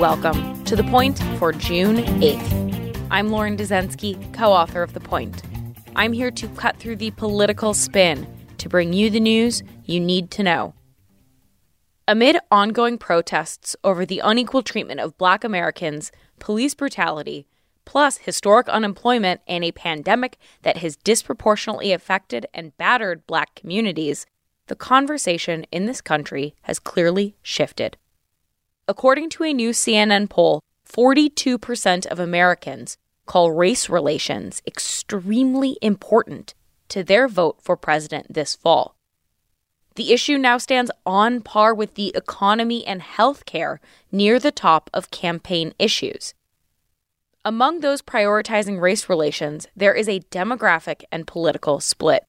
Welcome to The Point for June 8th. I'm Lauren Dezenski, co author of The Point. I'm here to cut through the political spin to bring you the news you need to know. Amid ongoing protests over the unequal treatment of black Americans, police brutality, plus historic unemployment and a pandemic that has disproportionately affected and battered black communities, the conversation in this country has clearly shifted. According to a new CNN poll, 42% of Americans call race relations extremely important to their vote for president this fall. The issue now stands on par with the economy and health care near the top of campaign issues. Among those prioritizing race relations, there is a demographic and political split.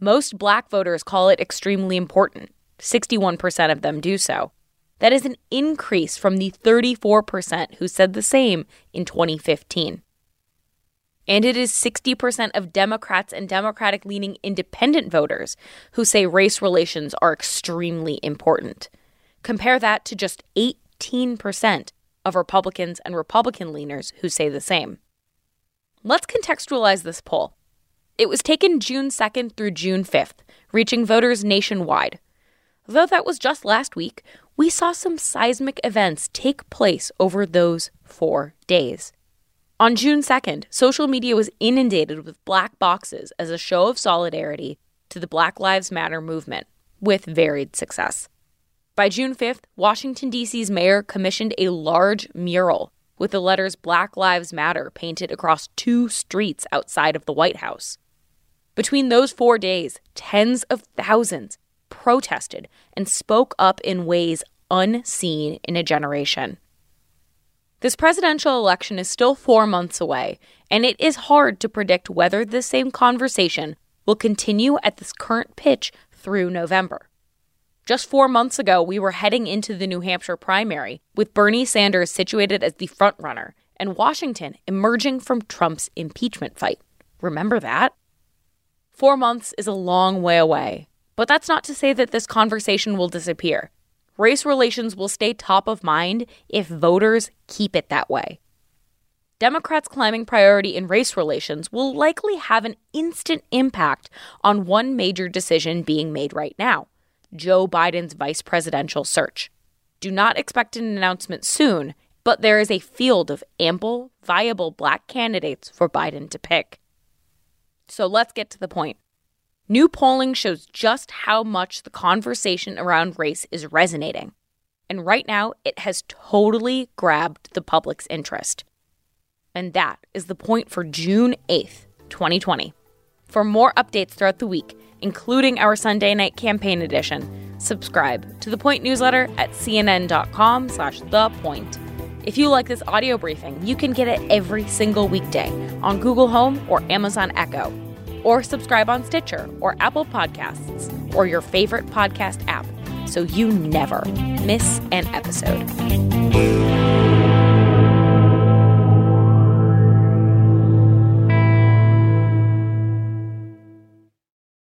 Most black voters call it extremely important. 61% of them do so. That is an increase from the 34% who said the same in 2015. And it is 60% of Democrats and Democratic leaning independent voters who say race relations are extremely important. Compare that to just 18% of Republicans and Republican leaners who say the same. Let's contextualize this poll. It was taken June 2nd through June 5th, reaching voters nationwide. Though that was just last week, we saw some seismic events take place over those four days. On June 2nd, social media was inundated with black boxes as a show of solidarity to the Black Lives Matter movement, with varied success. By June 5th, Washington, D.C.'s mayor commissioned a large mural with the letters Black Lives Matter painted across two streets outside of the White House. Between those four days, tens of thousands protested and spoke up in ways unseen in a generation. This presidential election is still four months away, and it is hard to predict whether the same conversation will continue at this current pitch through November. Just four months ago, we were heading into the New Hampshire primary, with Bernie Sanders situated as the frontrunner and Washington emerging from Trump's impeachment fight. Remember that? Four months is a long way away, but that's not to say that this conversation will disappear. Race relations will stay top of mind if voters keep it that way. Democrats' climbing priority in race relations will likely have an instant impact on one major decision being made right now Joe Biden's vice presidential search. Do not expect an announcement soon, but there is a field of ample, viable black candidates for Biden to pick. So let's get to the point. New polling shows just how much the conversation around race is resonating. And right now, it has totally grabbed the public's interest. And that is the point for June 8th, 2020. For more updates throughout the week, including our Sunday night campaign edition, subscribe to the Point newsletter at cnn.com slash the point. If you like this audio briefing, you can get it every single weekday on Google Home or Amazon Echo, or subscribe on Stitcher or Apple Podcasts or your favorite podcast app so you never miss an episode.